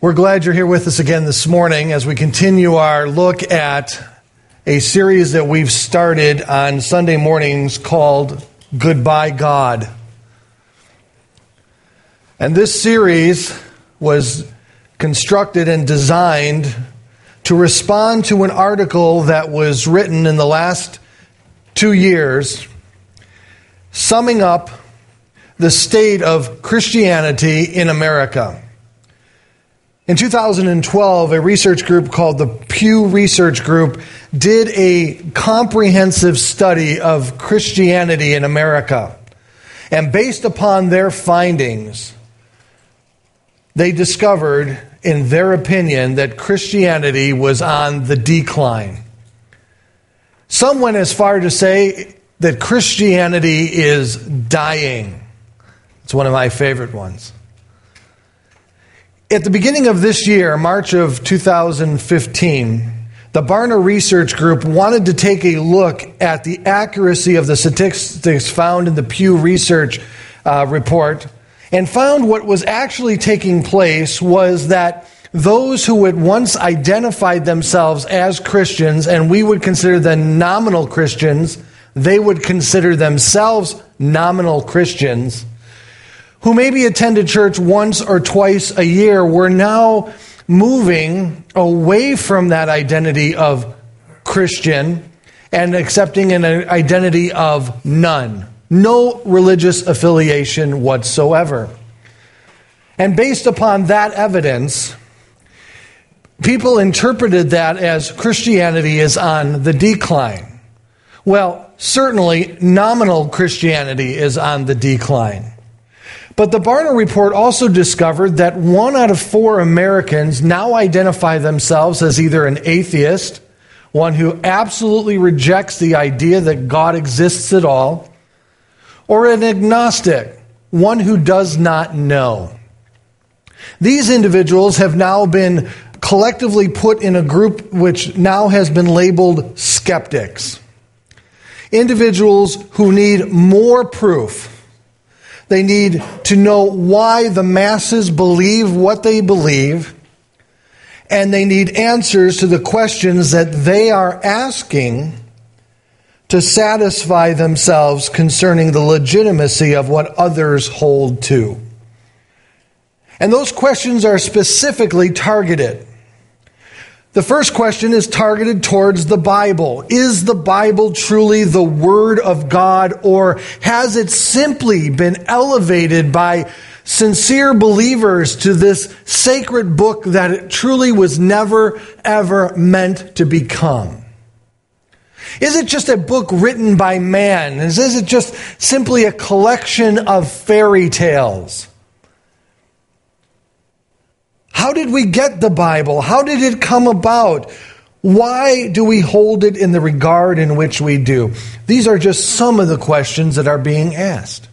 We're glad you're here with us again this morning as we continue our look at a series that we've started on Sunday mornings called Goodbye God. And this series was constructed and designed to respond to an article that was written in the last two years summing up the state of Christianity in America. In 2012, a research group called the Pew Research Group did a comprehensive study of Christianity in America. And based upon their findings, they discovered, in their opinion, that Christianity was on the decline. Some went as far to say that Christianity is dying. It's one of my favorite ones. At the beginning of this year, March of 2015, the Barna Research Group wanted to take a look at the accuracy of the statistics found in the Pew Research uh, report and found what was actually taking place was that those who had once identified themselves as Christians, and we would consider them nominal Christians, they would consider themselves nominal Christians who maybe attended church once or twice a year were now moving away from that identity of Christian and accepting an identity of none. No religious affiliation whatsoever. And based upon that evidence, people interpreted that as Christianity is on the decline. Well, certainly nominal Christianity is on the decline. But the Barna report also discovered that one out of four Americans now identify themselves as either an atheist, one who absolutely rejects the idea that God exists at all, or an agnostic, one who does not know. These individuals have now been collectively put in a group which now has been labeled skeptics. Individuals who need more proof they need to know why the masses believe what they believe. And they need answers to the questions that they are asking to satisfy themselves concerning the legitimacy of what others hold to. And those questions are specifically targeted. The first question is targeted towards the Bible. Is the Bible truly the Word of God, or has it simply been elevated by sincere believers to this sacred book that it truly was never, ever meant to become? Is it just a book written by man? Is it just simply a collection of fairy tales? How did we get the Bible? How did it come about? Why do we hold it in the regard in which we do? These are just some of the questions that are being asked.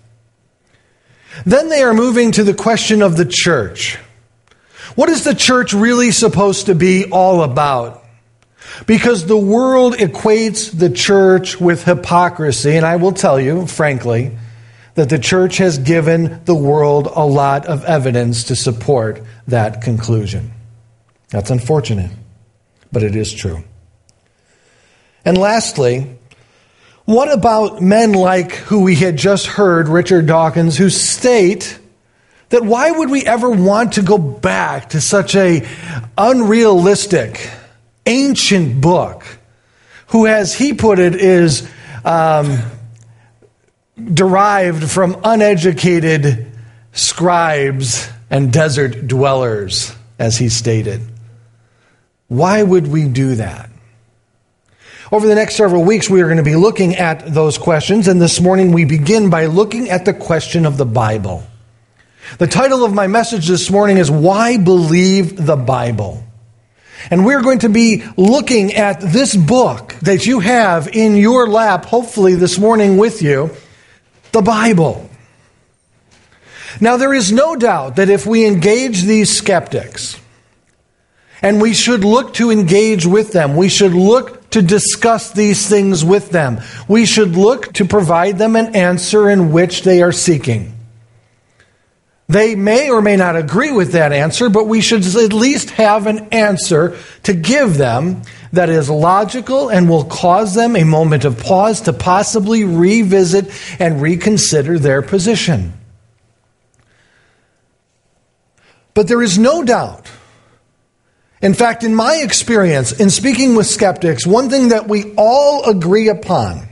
Then they are moving to the question of the church. What is the church really supposed to be all about? Because the world equates the church with hypocrisy, and I will tell you, frankly, that the church has given the world a lot of evidence to support that conclusion. That's unfortunate, but it is true. And lastly, what about men like who we had just heard, Richard Dawkins, who state that why would we ever want to go back to such a unrealistic, ancient book, who, as he put it, is um, derived from uneducated scribes and desert dwellers, as he stated. Why would we do that? Over the next several weeks, we are going to be looking at those questions, and this morning we begin by looking at the question of the Bible. The title of my message this morning is Why Believe the Bible? And we're going to be looking at this book that you have in your lap, hopefully this morning with you, the Bible. Now, there is no doubt that if we engage these skeptics, and we should look to engage with them, we should look to discuss these things with them, we should look to provide them an answer in which they are seeking. They may or may not agree with that answer, but we should at least have an answer to give them that is logical and will cause them a moment of pause to possibly revisit and reconsider their position. But there is no doubt. In fact, in my experience, in speaking with skeptics, one thing that we all agree upon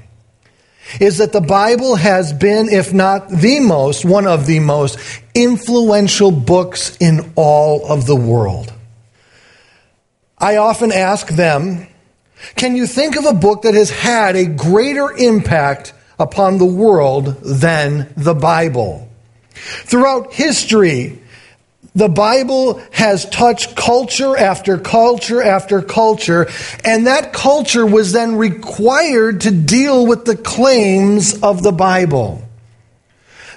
is that the Bible has been, if not the most, one of the most influential books in all of the world. I often ask them, can you think of a book that has had a greater impact upon the world than the Bible? Throughout history, the Bible has touched culture after culture after culture, and that culture was then required to deal with the claims of the Bible.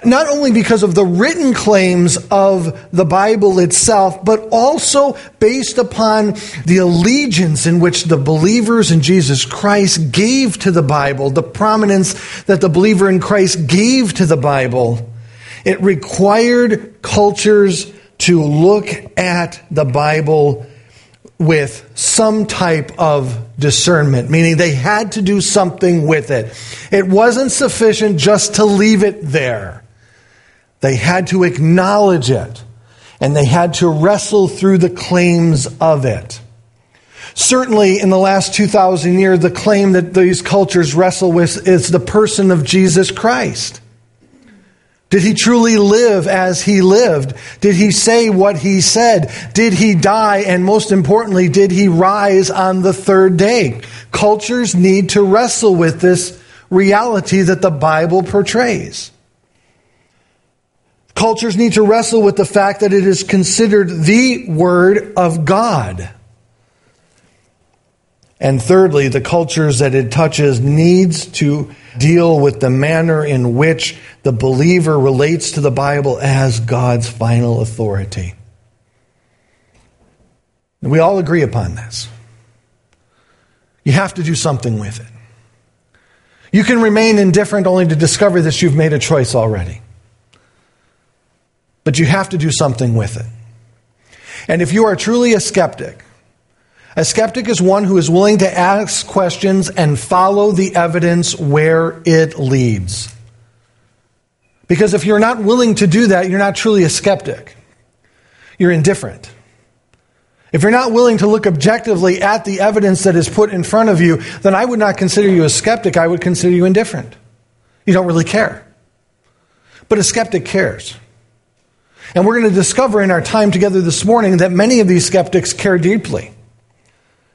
Not only because of the written claims of the Bible itself, but also based upon the allegiance in which the believers in Jesus Christ gave to the Bible, the prominence that the believer in Christ gave to the Bible. It required cultures to look at the Bible with some type of discernment, meaning they had to do something with it. It wasn't sufficient just to leave it there. They had to acknowledge it, and they had to wrestle through the claims of it. Certainly, in the last 2,000 years, the claim that these cultures wrestle with is the person of Jesus Christ. Did he truly live as he lived? Did he say what he said? Did he die? And most importantly, did he rise on the third day? Cultures need to wrestle with this reality that the Bible portrays. Cultures need to wrestle with the fact that it is considered the Word of God. And thirdly, the cultures that it touches needs to deal with the manner in which the believer relates to the Bible as God's final authority. And we all agree upon this. You have to do something with it. You can remain indifferent only to discover that you've made a choice already. But you have to do something with it. And if you are truly a skeptic, a skeptic is one who is willing to ask questions and follow the evidence where it leads. Because if you're not willing to do that, you're not truly a skeptic. You're indifferent. If you're not willing to look objectively at the evidence that is put in front of you, then I would not consider you a skeptic. I would consider you indifferent. You don't really care. But a skeptic cares. And we're going to discover in our time together this morning that many of these skeptics care deeply.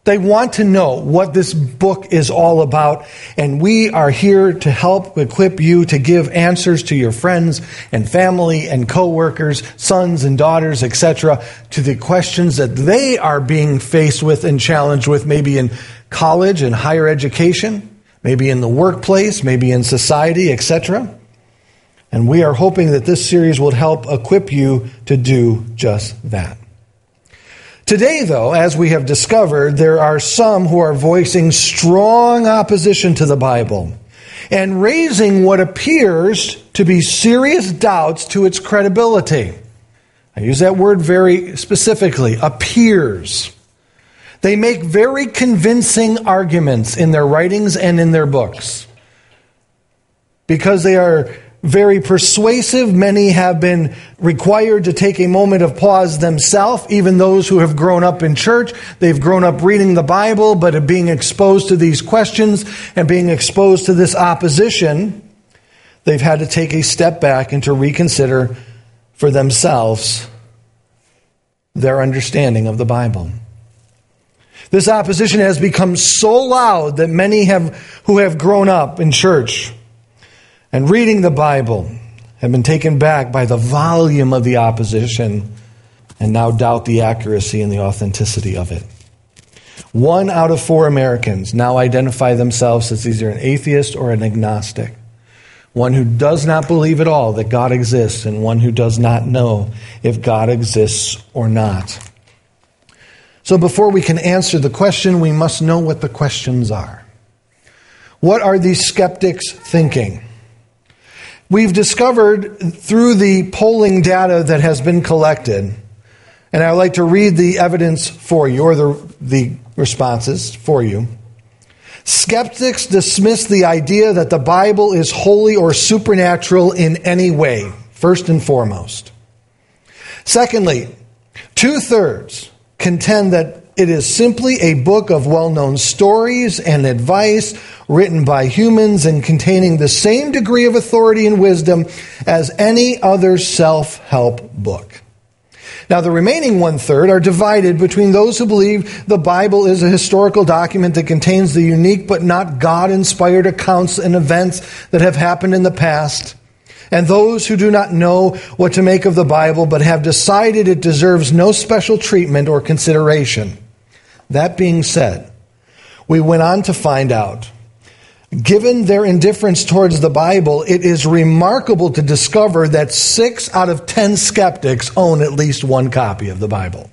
They want to know what this book is all about, and we are here to help equip you to give answers to your friends and family and coworkers, sons and daughters, etc., to the questions that they are being faced with and challenged with, maybe in college and higher education, maybe in the workplace, maybe in society, etc. And we are hoping that this series will help equip you to do just that. Today, though, as we have discovered, there are some who are voicing strong opposition to the Bible and raising what appears to be serious doubts to its credibility. I use that word very specifically appears. They make very convincing arguments in their writings and in their books because they are very persuasive. Many have been required to take a moment of pause themselves, even those who have grown up in church. They've grown up reading the Bible, but being exposed to these questions and being exposed to this opposition, they've had to take a step back and to reconsider for themselves their understanding of the Bible. This opposition has become so loud that many have, who have grown up in church and reading the Bible have been taken back by the volume of the opposition and now doubt the accuracy and the authenticity of it. One out of four Americans now identify themselves as either an atheist or an agnostic. One who does not believe at all that God exists, and one who does not know if God exists or not. So, before we can answer the question, we must know what the questions are. What are these skeptics thinking? We've discovered through the polling data that has been collected, and I'd like to read the evidence for you, or the, the responses for you. Skeptics dismiss the idea that the Bible is holy or supernatural in any way, first and foremost. Secondly, two thirds contend that it is simply a book of well known stories and advice written by humans and containing the same degree of authority and wisdom as any other self help book. Now, the remaining one third are divided between those who believe the Bible is a historical document that contains the unique but not God inspired accounts and events that have happened in the past, and those who do not know what to make of the Bible but have decided it deserves no special treatment or consideration. That being said, we went on to find out Given their indifference towards the Bible, it is remarkable to discover that six out of ten skeptics own at least one copy of the Bible.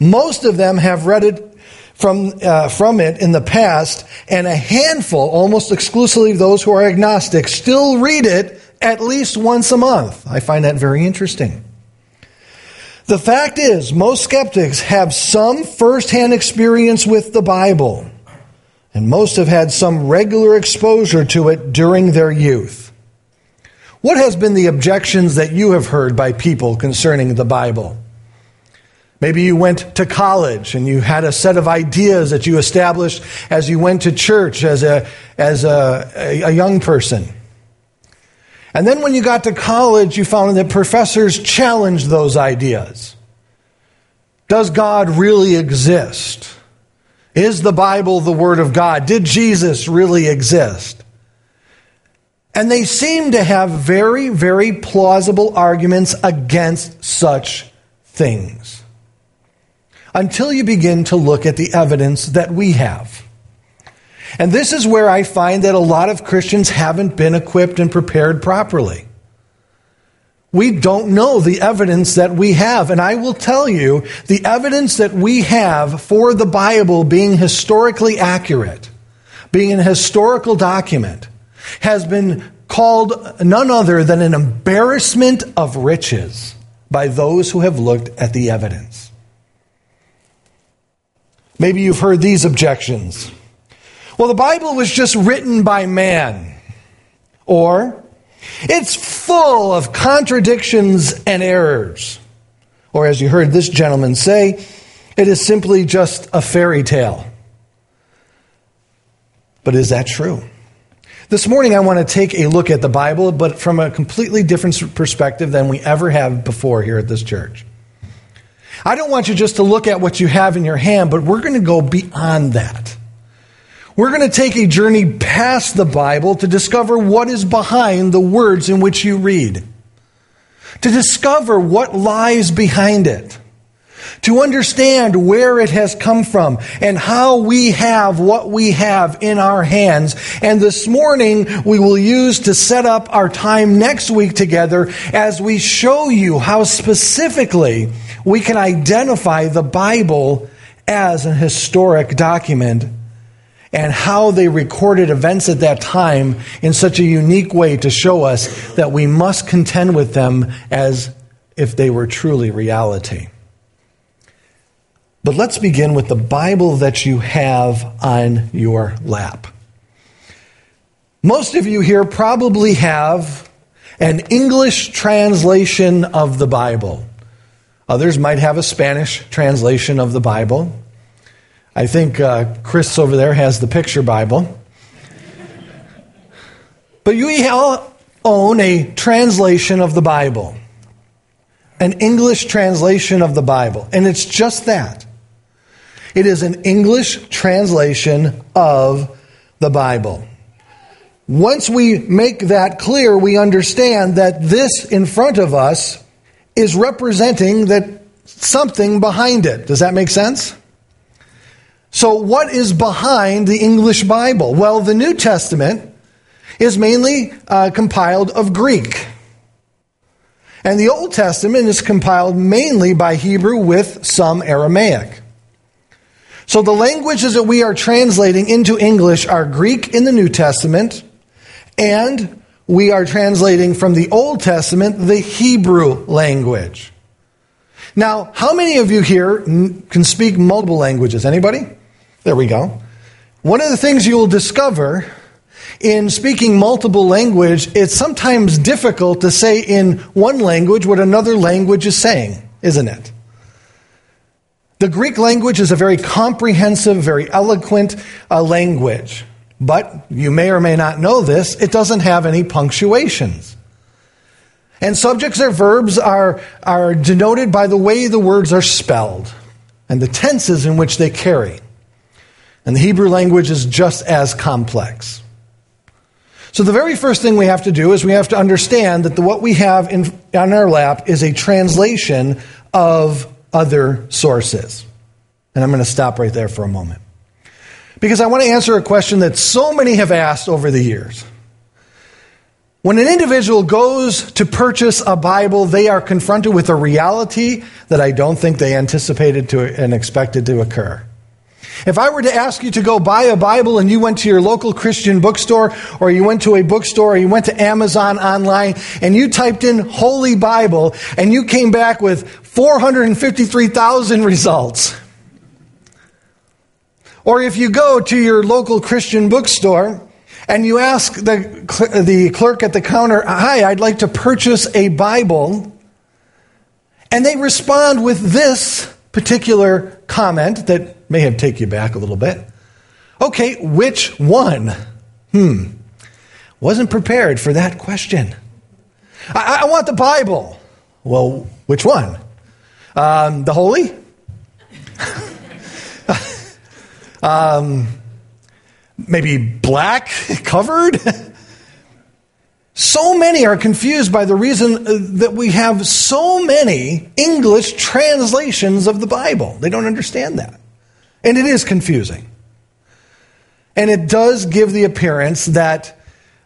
Most of them have read it from, uh, from it in the past, and a handful, almost exclusively those who are agnostic, still read it at least once a month. I find that very interesting. The fact is, most skeptics have some firsthand experience with the Bible and most have had some regular exposure to it during their youth. What has been the objections that you have heard by people concerning the Bible? Maybe you went to college and you had a set of ideas that you established as you went to church as a, as a, a, young person. And then when you got to college, you found that professors challenged those ideas. Does God really exist? Is the Bible the Word of God? Did Jesus really exist? And they seem to have very, very plausible arguments against such things. Until you begin to look at the evidence that we have. And this is where I find that a lot of Christians haven't been equipped and prepared properly. We don't know the evidence that we have. And I will tell you, the evidence that we have for the Bible being historically accurate, being an historical document, has been called none other than an embarrassment of riches by those who have looked at the evidence. Maybe you've heard these objections. Well, the Bible was just written by man. Or, it's full of contradictions and errors. Or, as you heard this gentleman say, it is simply just a fairy tale. But is that true? This morning, I want to take a look at the Bible, but from a completely different perspective than we ever have before here at this church. I don't want you just to look at what you have in your hand, but we're going to go beyond that. We're going to take a journey past the Bible to discover what is behind the words in which you read, to discover what lies behind it, to understand where it has come from and how we have what we have in our hands. And this morning we will use to set up our time next week together as we show you how specifically we can identify the Bible as an historic document and how they recorded events at that time in such a unique way to show us that we must contend with them as if they were truly reality. But let's begin with the Bible that you have on your lap. Most of you here probably have an English translation of the Bible. Others might have a Spanish translation of the Bible. I think uh, Chris over there has the picture Bible. But you all own a translation of the Bible, an English translation of the Bible. And it's just that it is an English translation of the Bible. Once we make that clear, we understand that this in front of us is representing that something behind it. Does that make sense? So, what is behind the English Bible? Well, the New Testament is mainly uh, compiled of Greek. And the Old Testament is compiled mainly by Hebrew with some Aramaic. So the languages that we are translating into English are Greek in the New Testament and we are translating from the Old Testament the Hebrew language. Now, how many of you here can speak multiple languages? Anybody? There we go. One of the things you will discover in speaking multiple language, it's sometimes difficult to say in one language what another language is saying, isn't it? The Greek language is a very comprehensive, very eloquent uh, language. But you may or may not know this, it doesn't have any punctuations. And subjects or verbs are, are denoted by the way the words are spelled and the tenses in which they carry. And the Hebrew language is just as complex. So, the very first thing we have to do is we have to understand that the, what we have in, on our lap is a translation of other sources. And I'm going to stop right there for a moment. Because I want to answer a question that so many have asked over the years. When an individual goes to purchase a Bible, they are confronted with a reality that I don't think they anticipated to and expected to occur. If I were to ask you to go buy a Bible and you went to your local Christian bookstore or you went to a bookstore or you went to Amazon online and you typed in Holy Bible and you came back with 453,000 results, or if you go to your local Christian bookstore and you ask the, the clerk at the counter, Hi, I'd like to purchase a Bible, and they respond with this particular comment that may have take you back a little bit. Okay, which one? Hmm. Wasn't prepared for that question. I, I want the Bible. Well, which one? Um, the Holy? um, maybe black covered. so many are confused by the reason uh, that we have so many English translations of the Bible. They don't understand that. And it is confusing. And it does give the appearance that,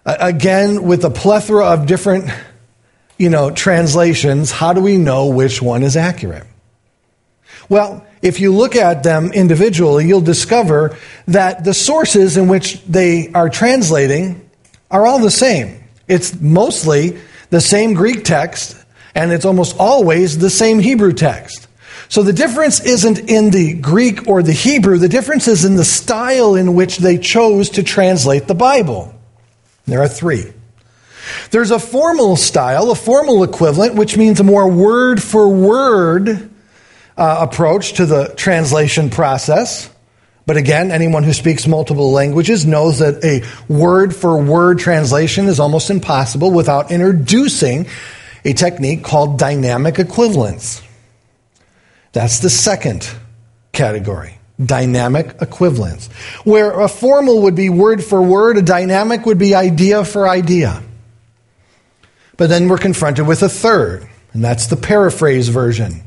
uh, again, with a plethora of different, you know, translations, how do we know which one is accurate? Well, if you look at them individually, you'll discover that the sources in which they are translating are all the same. It's mostly the same Greek text, and it's almost always the same Hebrew text. So the difference isn't in the Greek or the Hebrew, the difference is in the style in which they chose to translate the Bible. There are three. There's a formal style, a formal equivalent, which means a more word for word uh, approach to the translation process. But again, anyone who speaks multiple languages knows that a word for word translation is almost impossible without introducing a technique called dynamic equivalence. That's the second category dynamic equivalence. Where a formal would be word for word, a dynamic would be idea for idea. But then we're confronted with a third, and that's the paraphrase version.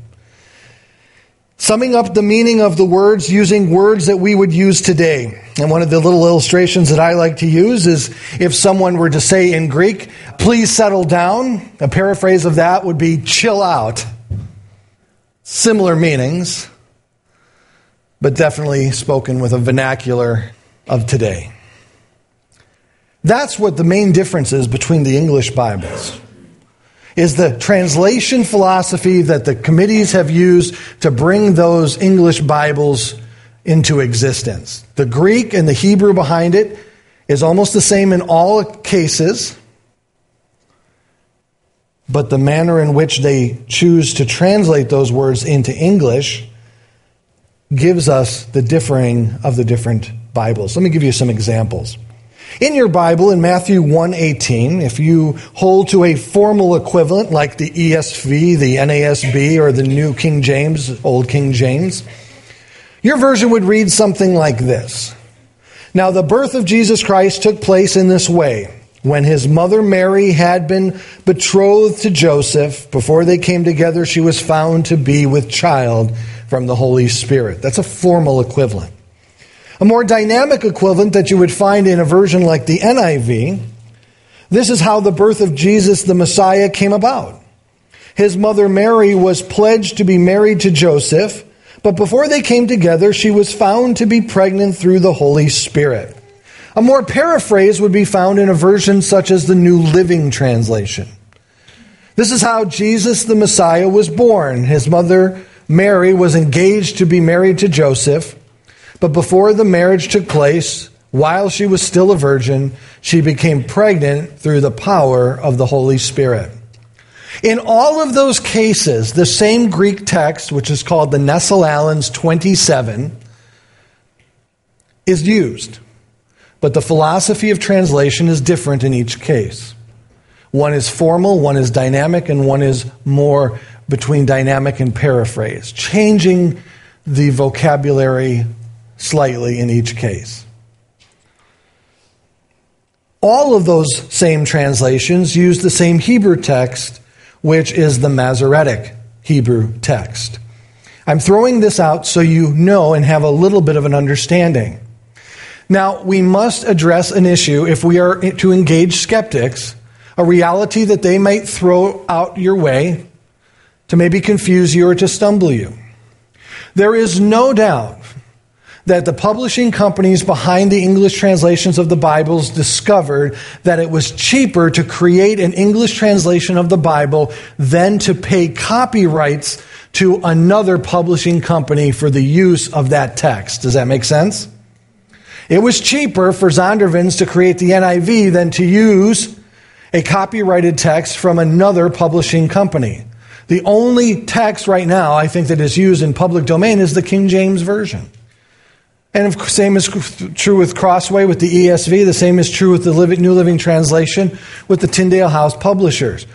Summing up the meaning of the words using words that we would use today. And one of the little illustrations that I like to use is if someone were to say in Greek, please settle down, a paraphrase of that would be chill out. Similar meanings, but definitely spoken with a vernacular of today. That's what the main difference is between the English Bibles is the translation philosophy that the committees have used to bring those English Bibles into existence. The Greek and the Hebrew behind it is almost the same in all cases, but the manner in which they choose to translate those words into English gives us the differing of the different Bibles. Let me give you some examples. In your Bible, in Matthew 1.18, if you hold to a formal equivalent like the ESV, the NASB, or the New King James, Old King James, your version would read something like this. Now, the birth of Jesus Christ took place in this way. When his mother Mary had been betrothed to Joseph, before they came together, she was found to be with child from the Holy Spirit. That's a formal equivalent. A more dynamic equivalent that you would find in a version like the NIV this is how the birth of Jesus the Messiah came about. His mother Mary was pledged to be married to Joseph, but before they came together, she was found to be pregnant through the Holy Spirit. A more paraphrase would be found in a version such as the New Living Translation. This is how Jesus the Messiah was born. His mother, Mary, was engaged to be married to Joseph, but before the marriage took place, while she was still a virgin, she became pregnant through the power of the Holy Spirit. In all of those cases, the same Greek text, which is called the Nestle-Aland's 27, is used. But the philosophy of translation is different in each case. One is formal, one is dynamic, and one is more between dynamic and paraphrase, changing the vocabulary slightly in each case. All of those same translations use the same Hebrew text, which is the Masoretic Hebrew text. I'm throwing this out so you know and have a little bit of an understanding. Now, we must address an issue if we are to engage skeptics, a reality that they might throw out your way to maybe confuse you or to stumble you. There is no doubt that the publishing companies behind the English translations of the Bibles discovered that it was cheaper to create an English translation of the Bible than to pay copyrights to another publishing company for the use of that text. Does that make sense? It was cheaper for Zondervan's to create the NIV than to use a copyrighted text from another publishing company. The only text right now I think that is used in public domain is the King James Version. And same is true with Crossway, with the ESV. The same is true with the New Living Translation, with the Tyndale House publishers.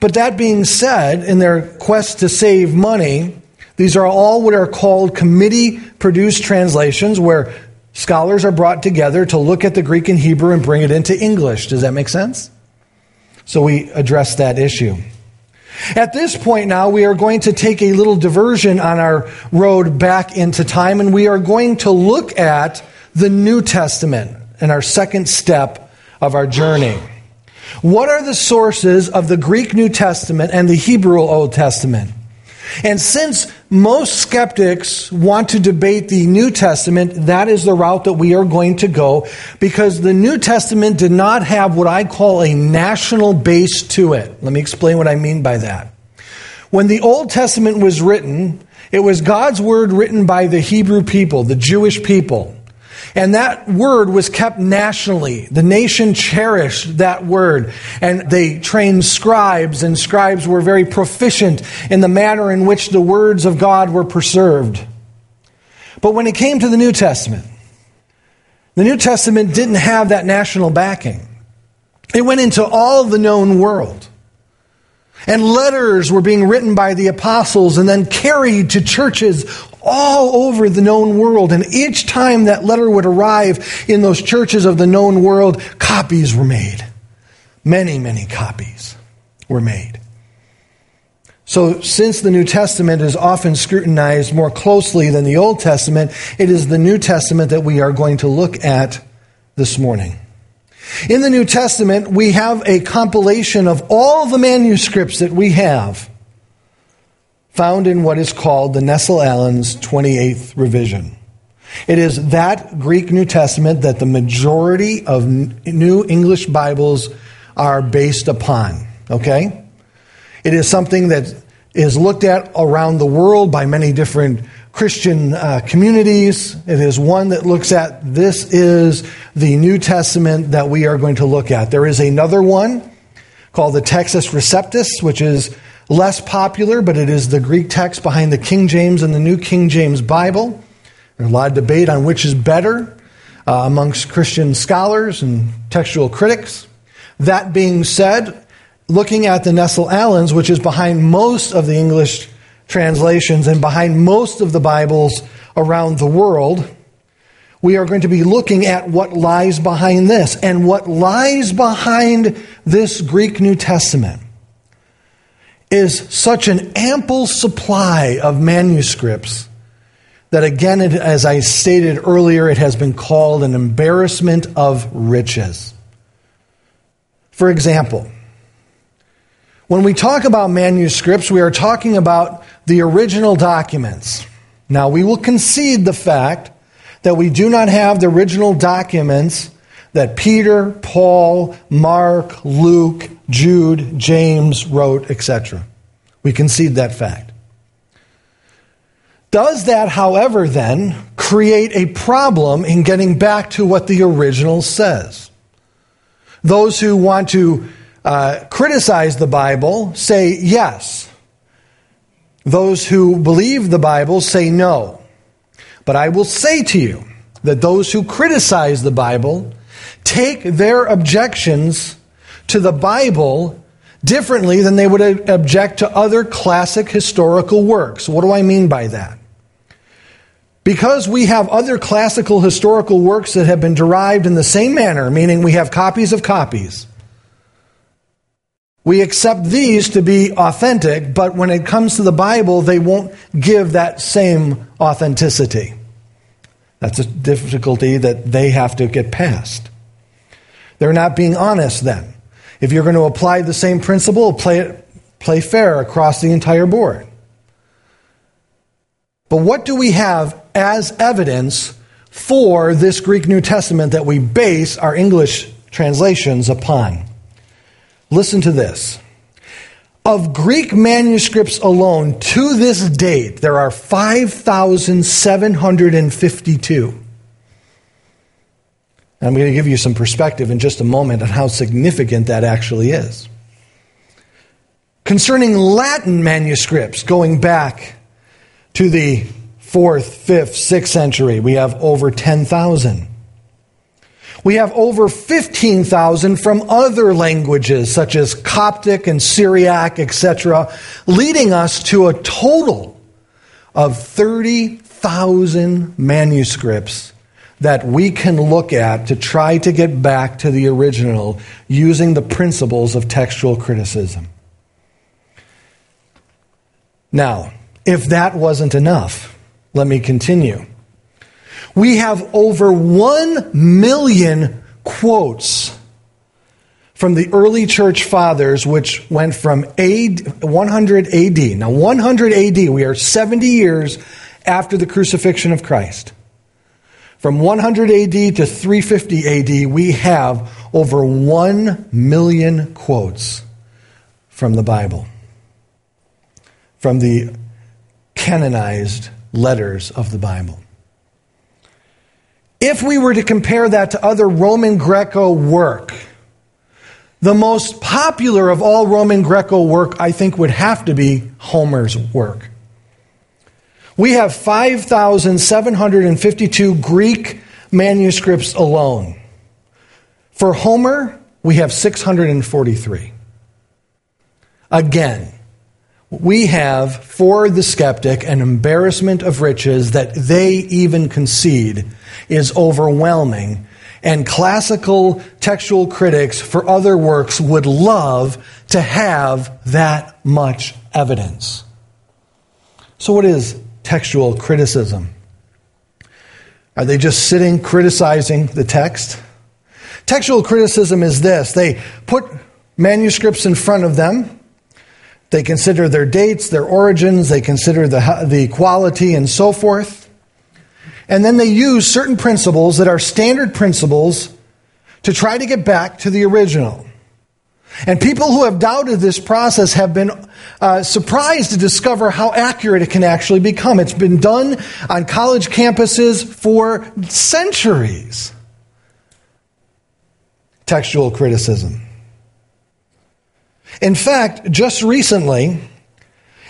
But that being said, in their quest to save money, these are all what are called committee produced translations, where Scholars are brought together to look at the Greek and Hebrew and bring it into English. Does that make sense? So we address that issue. At this point now, we are going to take a little diversion on our road back into time, and we are going to look at the New Testament in our second step of our journey. What are the sources of the Greek New Testament and the Hebrew Old Testament? And since most skeptics want to debate the New Testament, that is the route that we are going to go because the New Testament did not have what I call a national base to it. Let me explain what I mean by that. When the Old Testament was written, it was God's word written by the Hebrew people, the Jewish people. And that word was kept nationally. The nation cherished that word. And they trained scribes, and scribes were very proficient in the manner in which the words of God were preserved. But when it came to the New Testament, the New Testament didn't have that national backing. It went into all the known world. And letters were being written by the apostles and then carried to churches all over the known world. And each time that letter would arrive in those churches of the known world, copies were made. Many, many copies were made. So, since the New Testament is often scrutinized more closely than the Old Testament, it is the New Testament that we are going to look at this morning. In the New Testament, we have a compilation of all the manuscripts that we have found in what is called the Nestle-Aland's 28th revision. It is that Greek New Testament that the majority of New English Bibles are based upon. Okay? It is something that is looked at around the world by many different Christian uh, communities. It is one that looks at this is the New Testament that we are going to look at. There is another one called the Textus Receptus, which is less popular, but it is the Greek text behind the King James and the New King James Bible. There's a lot of debate on which is better uh, amongst Christian scholars and textual critics. That being said, looking at the Nestle-Aland's, which is behind most of the English translations and behind most of the Bibles around the world, we are going to be looking at what lies behind this. And what lies behind this Greek New Testament is such an ample supply of manuscripts that, again, it, as I stated earlier, it has been called an embarrassment of riches. For example, when we talk about manuscripts, we are talking about the original documents. Now, we will concede the fact that we do not have the original documents that Peter, Paul, Mark, Luke, Jude, James wrote, etc. We concede that fact. Does that, however, then create a problem in getting back to what the original says? Those who want to uh, criticize the Bible say yes. Those who believe the Bible say no. But I will say to you that those who criticize the Bible take their objections to the Bible differently than they would object to other classic historical works. What do I mean by that? Because we have other classical historical works that have been derived in the same manner, meaning we have copies of copies, we accept these to be authentic, but when it comes to the Bible, they won't give that same authenticity. That's a difficulty that they have to get past. They're not being honest then. If you're going to apply the same principle, play it play fair across the entire board. But what do we have as evidence for this Greek New Testament that we base our English translations upon? Listen to this. Of Greek manuscripts alone, to this date, there are 5,752. I'm going to give you some perspective in just a moment on how significant that actually is. Concerning Latin manuscripts going back to the 4th, 5th, 6th century, we have over 10,000. We have over 15,000 from other languages such as Coptic and Syriac, etc., leading us to a total of 30,000 manuscripts that we can look at to try to get back to the original using the principles of textual criticism. Now, if that wasn't enough, let me continue. We have over 1 million quotes from the early church fathers, which went from AD, 100 AD. Now, 100 AD, we are 70 years after the crucifixion of Christ. From 100 AD to 350 AD, we have over 1 million quotes from the Bible, from the canonized letters of the Bible. If we were to compare that to other Roman Greco work, the most popular of all Roman Greco work, I think, would have to be Homer's work. We have 5,752 Greek manuscripts alone. For Homer, we have 643. Again, we have for the skeptic an embarrassment of riches that they even concede is overwhelming. And classical textual critics for other works would love to have that much evidence. So, what is textual criticism? Are they just sitting criticizing the text? Textual criticism is this they put manuscripts in front of them they consider their dates, their origins, they consider the, the quality, and so forth. And then they use certain principles that are standard principles to try to get back to the original. And people who have doubted this process have been uh, surprised to discover how accurate it can actually become. It's been done on college campuses for centuries. Textual criticism. In fact, just recently,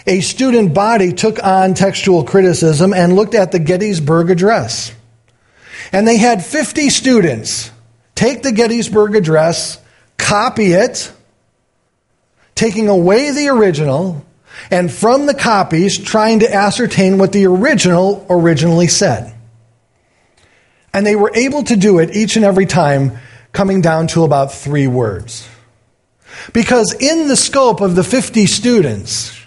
a student body took on textual criticism and looked at the Gettysburg Address. And they had 50 students take the Gettysburg Address, copy it, taking away the original, and from the copies, trying to ascertain what the original originally said. And they were able to do it each and every time, coming down to about three words. Because in the scope of the 50 students,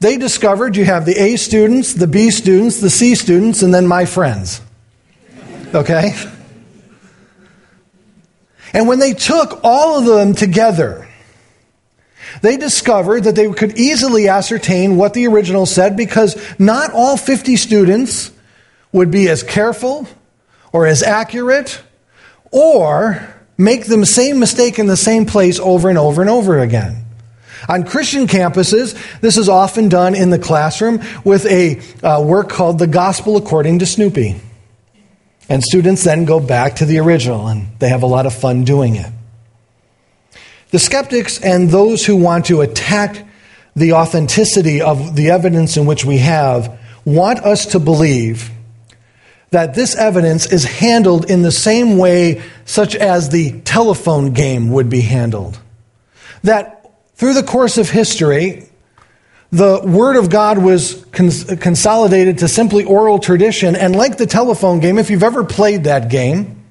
they discovered you have the A students, the B students, the C students, and then my friends. Okay? And when they took all of them together, they discovered that they could easily ascertain what the original said because not all 50 students would be as careful or as accurate or make the same mistake in the same place over and over and over again. On Christian campuses, this is often done in the classroom with a uh, work called The Gospel According to Snoopy. And students then go back to the original, and they have a lot of fun doing it. The skeptics and those who want to attack the authenticity of the evidence in which we have want us to believe that this evidence is handled in the same way, such as the telephone game would be handled. That through the course of history, the Word of God was cons- consolidated to simply oral tradition, and like the telephone game, if you've ever played that game,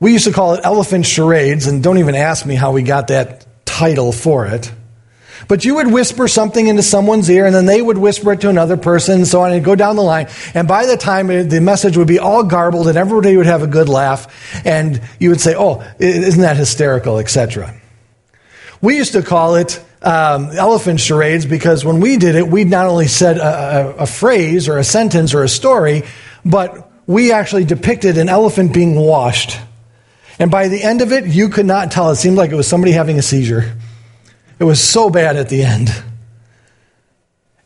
we used to call it elephant charades, and don't even ask me how we got that title for it. But you would whisper something into someone's ear, and then they would whisper it to another person, and so on, and go down the line. And by the time it, the message would be all garbled, and everybody would have a good laugh, and you would say, "Oh, isn't that hysterical?" etc. We used to call it um, elephant charades because when we did it, we not only said a, a, a phrase or a sentence or a story, but we actually depicted an elephant being washed. And by the end of it, you could not tell. It seemed like it was somebody having a seizure. It was so bad at the end.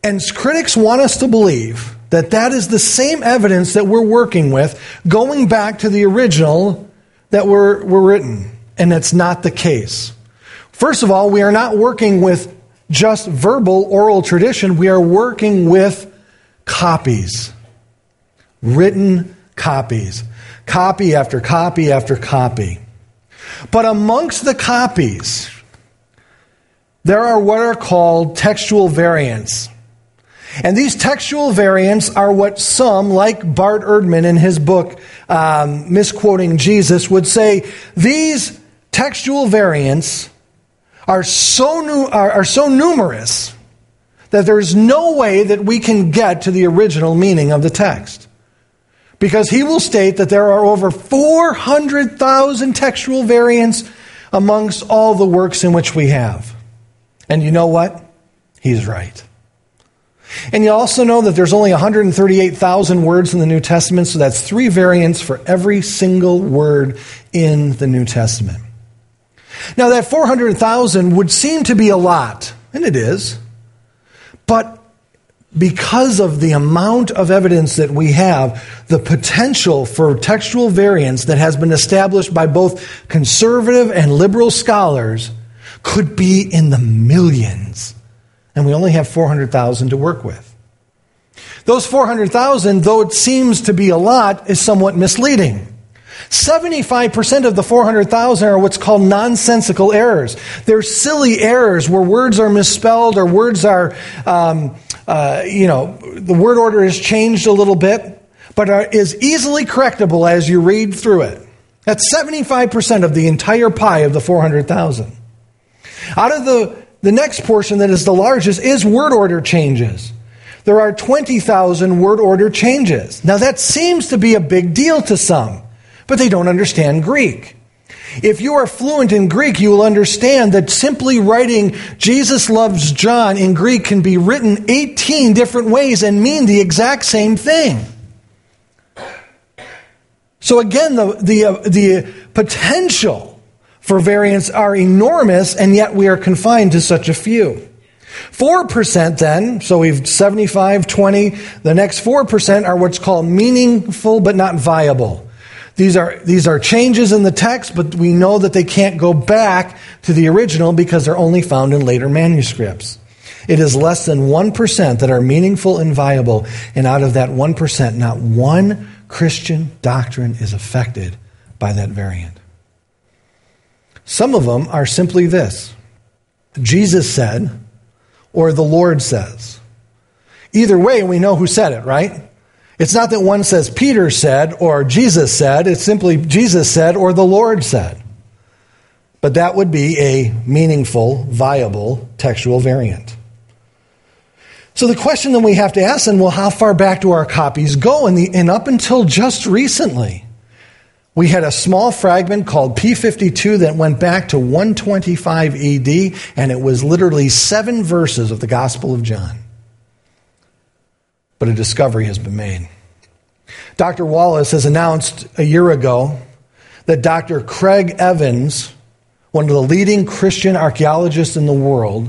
And critics want us to believe that that is the same evidence that we're working with, going back to the original that were, were written. And that's not the case. First of all, we are not working with just verbal oral tradition, we are working with copies, written copies, copy after copy after copy. But amongst the copies, there are what are called textual variants. And these textual variants are what some, like Bart Ehrman in his book, um, Misquoting Jesus, would say these textual variants are so, nu- are, are so numerous that there's no way that we can get to the original meaning of the text. Because he will state that there are over 400,000 textual variants amongst all the works in which we have. And you know what? He's right. And you also know that there's only 138,000 words in the New Testament, so that's three variants for every single word in the New Testament. Now, that 400,000 would seem to be a lot, and it is, but because of the amount of evidence that we have, the potential for textual variance that has been established by both conservative and liberal scholars could be in the millions. And we only have 400,000 to work with. Those 400,000, though it seems to be a lot, is somewhat misleading. 75% of the 400,000 are what's called nonsensical errors. They're silly errors where words are misspelled or words are, um, uh, you know, the word order is changed a little bit, but are, is easily correctable as you read through it. That's 75% of the entire pie of the 400,000. Out of the, the next portion that is the largest is word order changes. There are 20,000 word order changes. Now that seems to be a big deal to some, but they don't understand Greek. If you are fluent in Greek, you will understand that simply writing Jesus loves John in Greek can be written 18 different ways and mean the exact same thing. So again, the, the, uh, the potential for variants are enormous, and yet we are confined to such a few. 4% then, so we've 75, 20, the next 4% are what's called meaningful but not viable. These are, these are changes in the text, but we know that they can't go back to the original because they're only found in later manuscripts. It is less than 1% that are meaningful and viable, and out of that 1%, not one Christian doctrine is affected by that variant. Some of them are simply this Jesus said, or the Lord says. Either way, we know who said it, right? It's not that one says Peter said or Jesus said, it's simply Jesus said or the Lord said. But that would be a meaningful, viable textual variant. So the question that we have to ask then, well, how far back do our copies go? And, the, and up until just recently, we had a small fragment called P52 that went back to 125 AD, and it was literally seven verses of the Gospel of John. But a discovery has been made. Dr. Wallace has announced a year ago that Dr. Craig Evans, one of the leading Christian archaeologists in the world,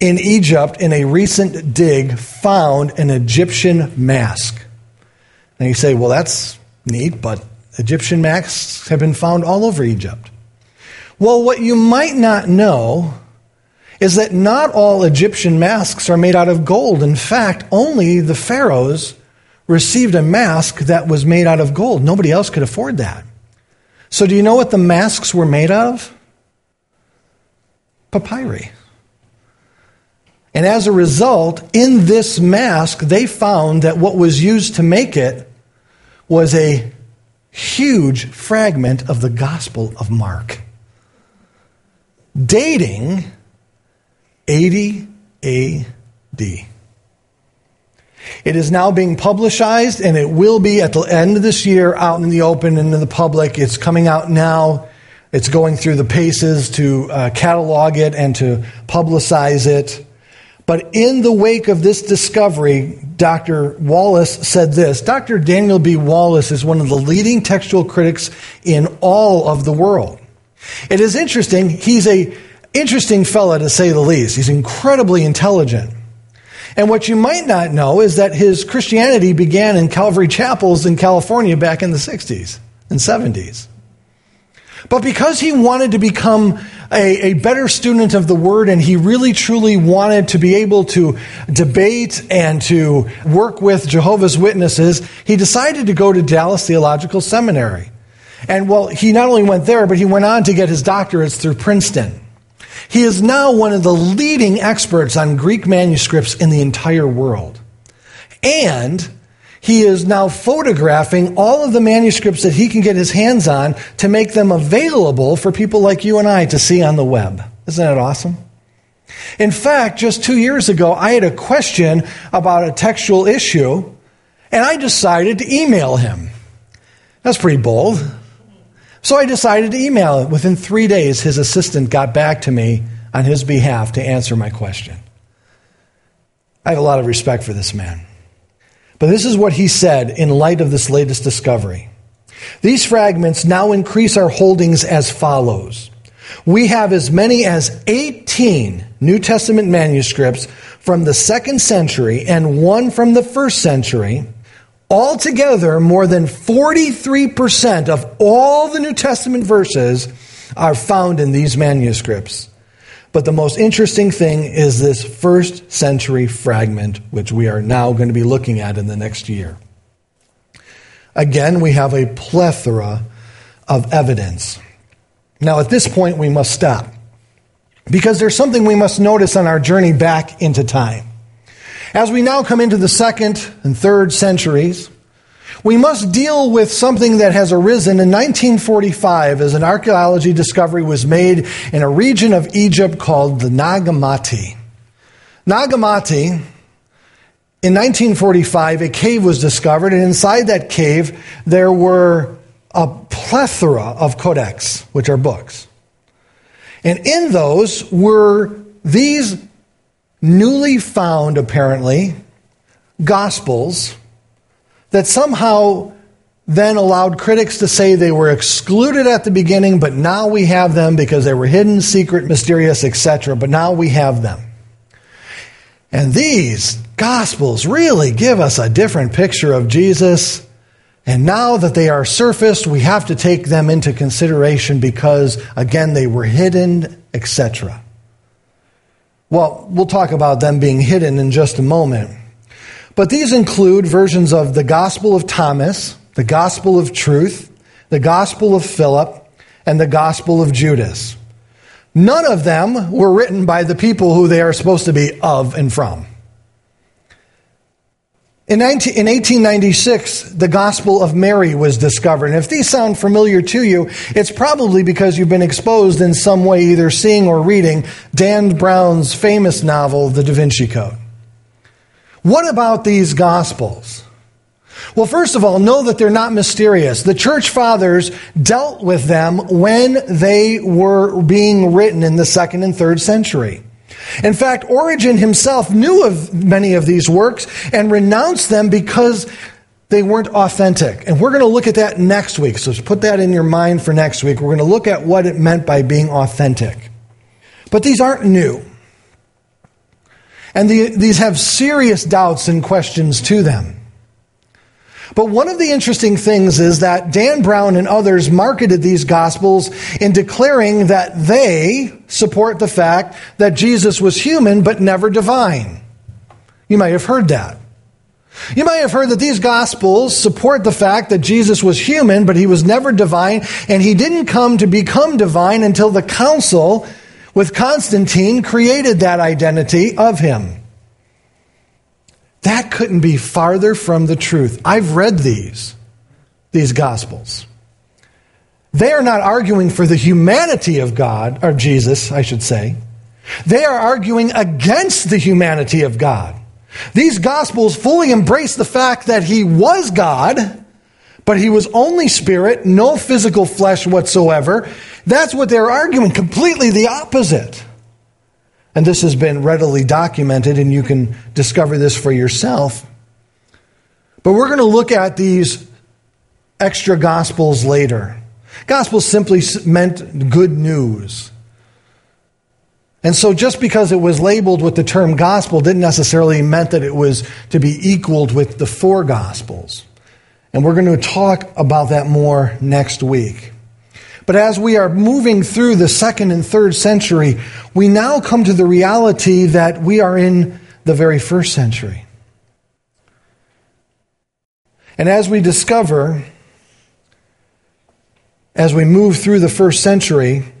in Egypt, in a recent dig, found an Egyptian mask. And you say, well, that's neat, but Egyptian masks have been found all over Egypt. Well, what you might not know is that not all Egyptian masks are made out of gold. In fact, only the pharaohs received a mask that was made out of gold. Nobody else could afford that. So, do you know what the masks were made of? Papyri. And as a result, in this mask, they found that what was used to make it was a huge fragment of the Gospel of Mark, dating 80 AD. It is now being publicized, and it will be at the end of this year out in the open and in the public. It's coming out now. It's going through the paces to uh, catalog it and to publicize it. But in the wake of this discovery, Dr. Wallace said this Dr. Daniel B. Wallace is one of the leading textual critics in all of the world. It is interesting. He's a interesting fellow to say the least. He's incredibly intelligent. And what you might not know is that his Christianity began in Calvary chapels in California back in the 60s and 70s. But because he wanted to become a, a, better student of the word and he really truly wanted to be able to debate and to work with Jehovah's Witnesses, he decided to go to Dallas Theological Seminary. And well, he not only went there, but he went on to get his doctorates through Princeton. He is now one of the leading experts on Greek manuscripts in the entire world. And he is now photographing all of the manuscripts that he can get his hands on to make them available for people like you and I to see on the web. Isn't that awesome? In fact, just two years ago, I had a question about a textual issue, and I decided to email him. That's pretty bold. So I decided to email it. Within three days, his assistant got back to me on his behalf to answer my question. I have a lot of respect for this man. But this is what he said in light of this latest discovery. These fragments now increase our holdings as follows. We have as many as 18 New Testament manuscripts from the second century and one from the first century Altogether, more than 43% of all the New Testament verses are found in these manuscripts. But the most interesting thing is this first century fragment, which we are now going to be looking at in the next year. Again, we have a plethora of evidence. Now, at this point, we must stop because there's something we must notice on our journey back into time. As we now come into the second and third centuries, we must deal with something that has arisen in 1945 as an archaeology discovery was made in a region of Egypt called the Nag Hammadi. Nag Hammadi, in 1945, a cave was discovered, and inside that cave, there were a plethora of codex, which are books. And in those were these newly found, apparently, Gospels that somehow then allowed critics to say they were excluded at the beginning, but now we have them because they were hidden, secret, mysterious, etc. But now we have them. And these Gospels really give us a different picture of Jesus. And now that they are surfaced, we have to take them into consideration because, again, they were hidden, etc. Well, we'll talk about them being hidden in just a moment. But these include versions of the Gospel of Thomas, the Gospel of Truth, the Gospel of Philip, and the Gospel of Judas. None of them were written by the people who they are supposed to be of and from. In, 19, in 1896, the Gospel of Mary was discovered. And if these sound familiar to you, it's probably because you've been exposed in some way, either seeing or reading Dan Brown's famous novel, The Da Vinci Code. What about these Gospels? Well, first of all, know that they're not mysterious. The church fathers dealt with them when they were being written in the second and third century. In fact, Origen himself knew of many of these works and renounced them because they weren't authentic. And we're going to look at that next week. So put that in your mind for next week. We're going to look at what it meant by being authentic. But these aren't new. And the, these have serious doubts and questions to them. But one of the interesting things is that Dan Brown and others marketed these gospels in declaring that they support the fact that Jesus was human but never divine. You might have heard that. You might have heard that these gospels support the fact that Jesus was human, but he was never divine, and he didn't come to become divine until the council with Constantine created that identity of him. That couldn't be farther from the truth. I've read these, these gospels. They are not arguing for the humanity of God, or Jesus, I should say. They are arguing against the humanity of God. These Gospels fully embrace the fact that he was God, but he was only spirit, no physical flesh whatsoever. That's what they're arguing, completely the opposite. And this has been readily documented, and you can discover this for yourself. But we're going to look at these extra Gospels later. Gospel simply meant good news. And so just because it was labeled with the term gospel didn't necessarily meant that it was to be equaled with the four gospels. And we're going to talk about that more next week. But as we are moving through the second and third century, we now come to the reality that we are in the very first century. And as we discover, as we move through the first century,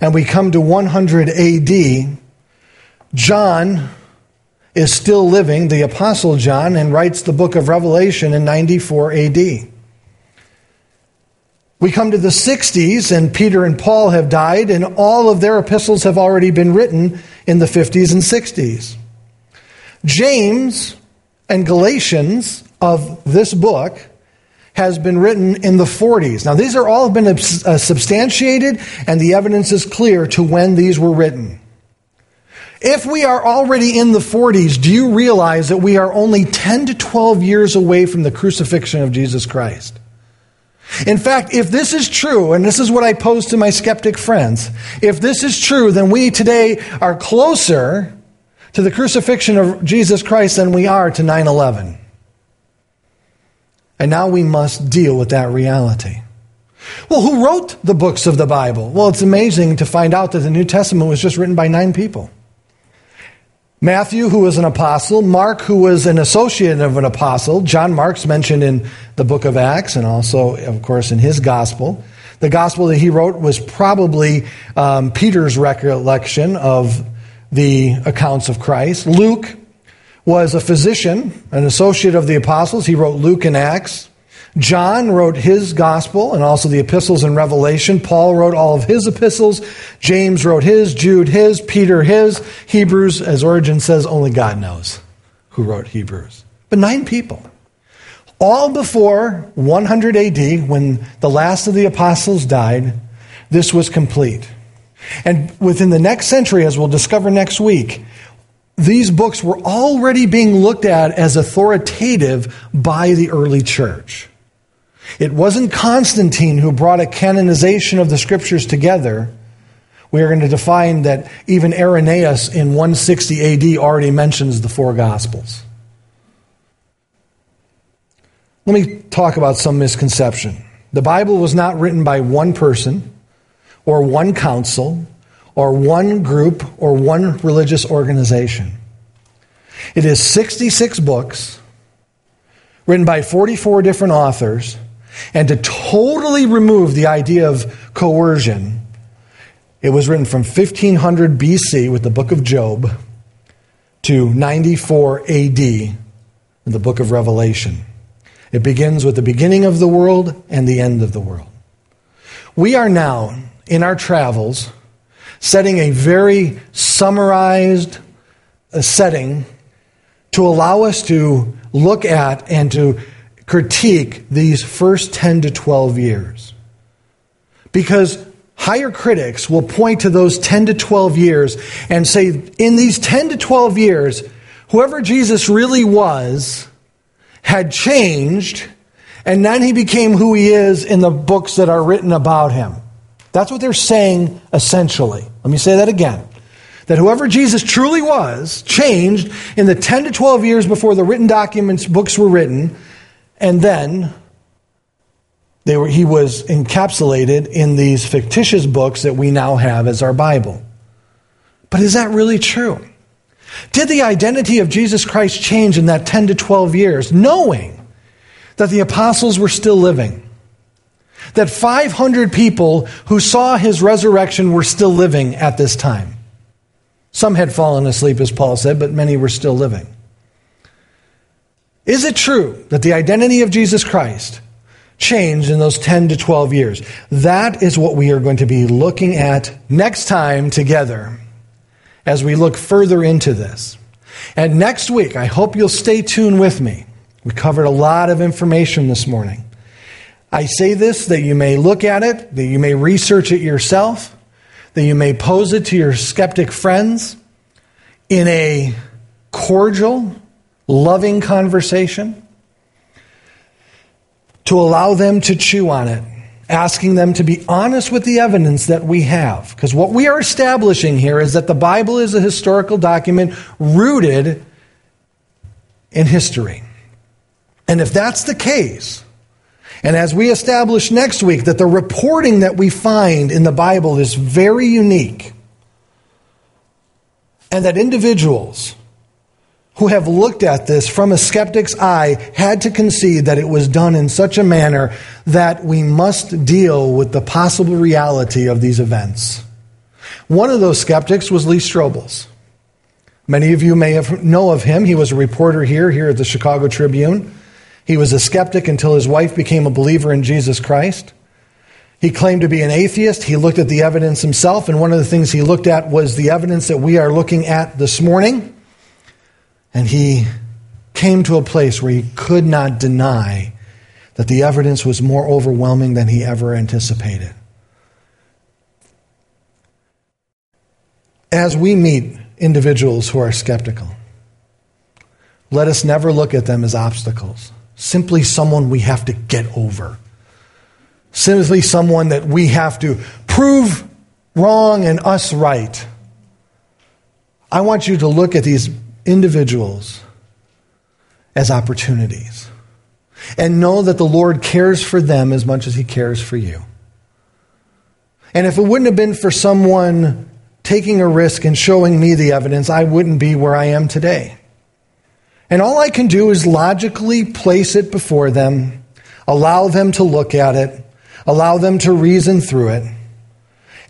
and we come to 100 AD, John is still living, the Apostle John, and writes the book of Revelation in 94 AD. We come to the 60s, and Peter and Paul have died, and all of their epistles have already been written in the 50s and 60s. James and Galatians of this book has been written in the 40s. Now, these are all been uh, substantiated, and the evidence is clear to when these were written. If we are already in the 40s, do you realize that we are only 10 to 12 years away from the crucifixion of Jesus Christ? In fact, if this is true, and this is what I pose to my skeptic friends, if this is true, then we today are closer to the crucifixion of Jesus Christ than we are to 9 11. And now we must deal with that reality. Well, who wrote the books of the Bible? Well, it's amazing to find out that the New Testament was just written by nine people. Matthew, who was an apostle, Mark, who was an associate of an apostle, John Mark's mentioned in the book of Acts and also, of course, in his gospel. The gospel that he wrote was probably um, Peter's recollection of the accounts of Christ. Luke was a physician, an associate of the apostles. He wrote Luke and Acts. John wrote his gospel and also the epistles and Revelation. Paul wrote all of his epistles. James wrote his, Jude his, Peter his. Hebrews, as Origen says, only God knows who wrote Hebrews. But nine people. All before 100 AD, when the last of the apostles died, this was complete. And within the next century, as we'll discover next week, these books were already being looked at as authoritative by the early church. It wasn't Constantine who brought a canonization of the scriptures together. We are going to find that even Irenaeus in 160 AD already mentions the four gospels. Let me talk about some misconception. The Bible was not written by one person or one council or one group or one religious organization. It is 66 books written by 44 different authors, and to totally remove the idea of coercion, it was written from 1500 BC with the book of Job to 94 AD in the book of Revelation. It begins with the beginning of the world and the end of the world. We are now, in our travels, setting a very summarized uh, setting to allow us to look at and to critique these first 10 to 12 years. Because higher critics will point to those 10 to 12 years and say, in these 10 to 12 years, whoever Jesus really was had changed, and then he became who he is in the books that are written about him. That's what they're saying essentially. Let me say that again. That whoever Jesus truly was changed in the 10 to 12 years before the written documents, books were written, and then they were, he was encapsulated in these fictitious books that we now have as our Bible. But is that really true? Did the identity of Jesus Christ change in that 10 to 12 years, knowing that the apostles were still living? That 500 people who saw his resurrection were still living at this time. Some had fallen asleep, as Paul said, but many were still living. Is it true that the identity of Jesus Christ changed in those 10 to 12 years? That is what we are going to be looking at next time together as we look further into this. And next week, I hope you'll stay tuned with me. We covered a lot of information this morning. I say this that you may look at it, that you may research it yourself, that you may pose it to your skeptic friends in a cordial, loving conversation, to allow them to chew on it, asking them to be honest with the evidence that we have. Because what we are establishing here is that the Bible is a historical document rooted in history. And if that's the case, and as we establish next week, that the reporting that we find in the Bible is very unique, and that individuals who have looked at this from a skeptic's eye had to concede that it was done in such a manner that we must deal with the possible reality of these events. One of those skeptics was Lee Strobel. Many of you may have know of him. He was a reporter here, here at the Chicago Tribune. He was a skeptic until his wife became a believer in Jesus Christ. He claimed to be an atheist. He looked at the evidence himself, and one of the things he looked at was the evidence that we are looking at this morning. And he came to a place where he could not deny that the evidence was more overwhelming than he ever anticipated. As we meet individuals who are skeptical, let us never look at them as obstacles simply someone we have to get over. Simply someone that we have to prove wrong and us right. I want you to look at these individuals as opportunities and know that the Lord cares for them as much as He cares for you. And if it wouldn't have been for someone taking a risk and showing me the evidence, I wouldn't be where I am today. And all I can do is logically place it before them, allow them to look at it, allow them to reason through it.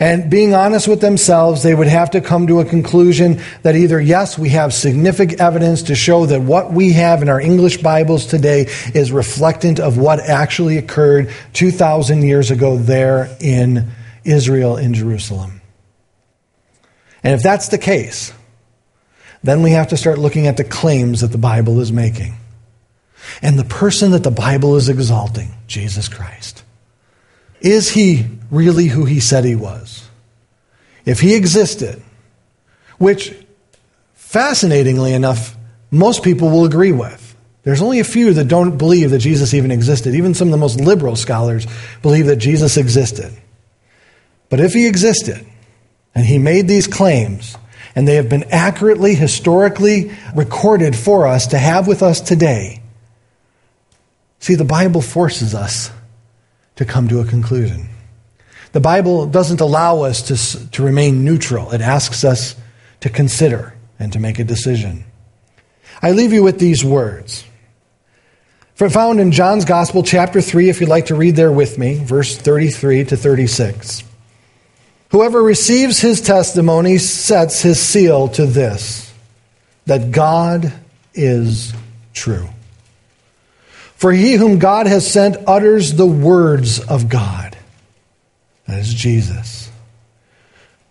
And being honest with themselves, they would have to come to a conclusion that either, yes, we have significant evidence to show that what we have in our English Bibles today is reflectant of what actually occurred 2,000 years ago there in Israel, in Jerusalem. And if that's the case, then we have to start looking at the claims that the Bible is making. And the person that the Bible is exalting, Jesus Christ. Is he really who he said he was? If he existed, which, fascinatingly enough, most people will agree with. There's only a few that don't believe that Jesus even existed. Even some of the most liberal scholars believe that Jesus existed. But if he existed, and he made these claims, and they have been accurately, historically recorded for us to have with us today. See, the Bible forces us to come to a conclusion. The Bible doesn't allow us to, to remain neutral, it asks us to consider and to make a decision. I leave you with these words. Found in John's Gospel, chapter 3, if you'd like to read there with me, verse 33 to 36. Whoever receives his testimony sets his seal to this that God is true. For he whom God has sent utters the words of God. That is Jesus.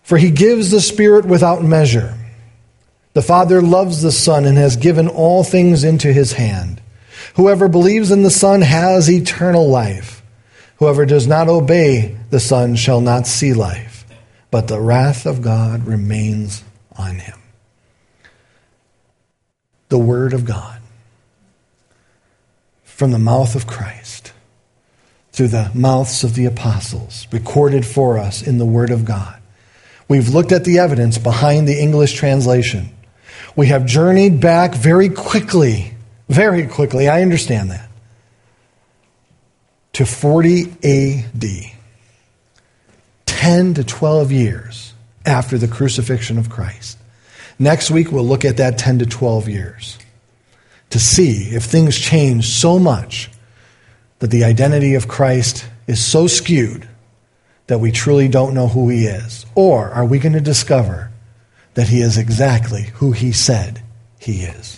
For he gives the Spirit without measure. The Father loves the Son and has given all things into his hand. Whoever believes in the Son has eternal life. Whoever does not obey the Son shall not see life but the wrath of God remains on him. The Word of God. from the mouth of Christ through the mouths of the apostles, recorded for us in the Word of God. We've looked at the evidence behind the English translation. We have journeyed back very quickly, very quickly, I understand that, to 40 AD, 10 to 12 years after the crucifixion of Christ. Next week, we'll look at that 10 to 12 years to see if things change so much that the identity of Christ is so skewed that we truly don't know who he is? Or are we going to discover that he is exactly who he said he is?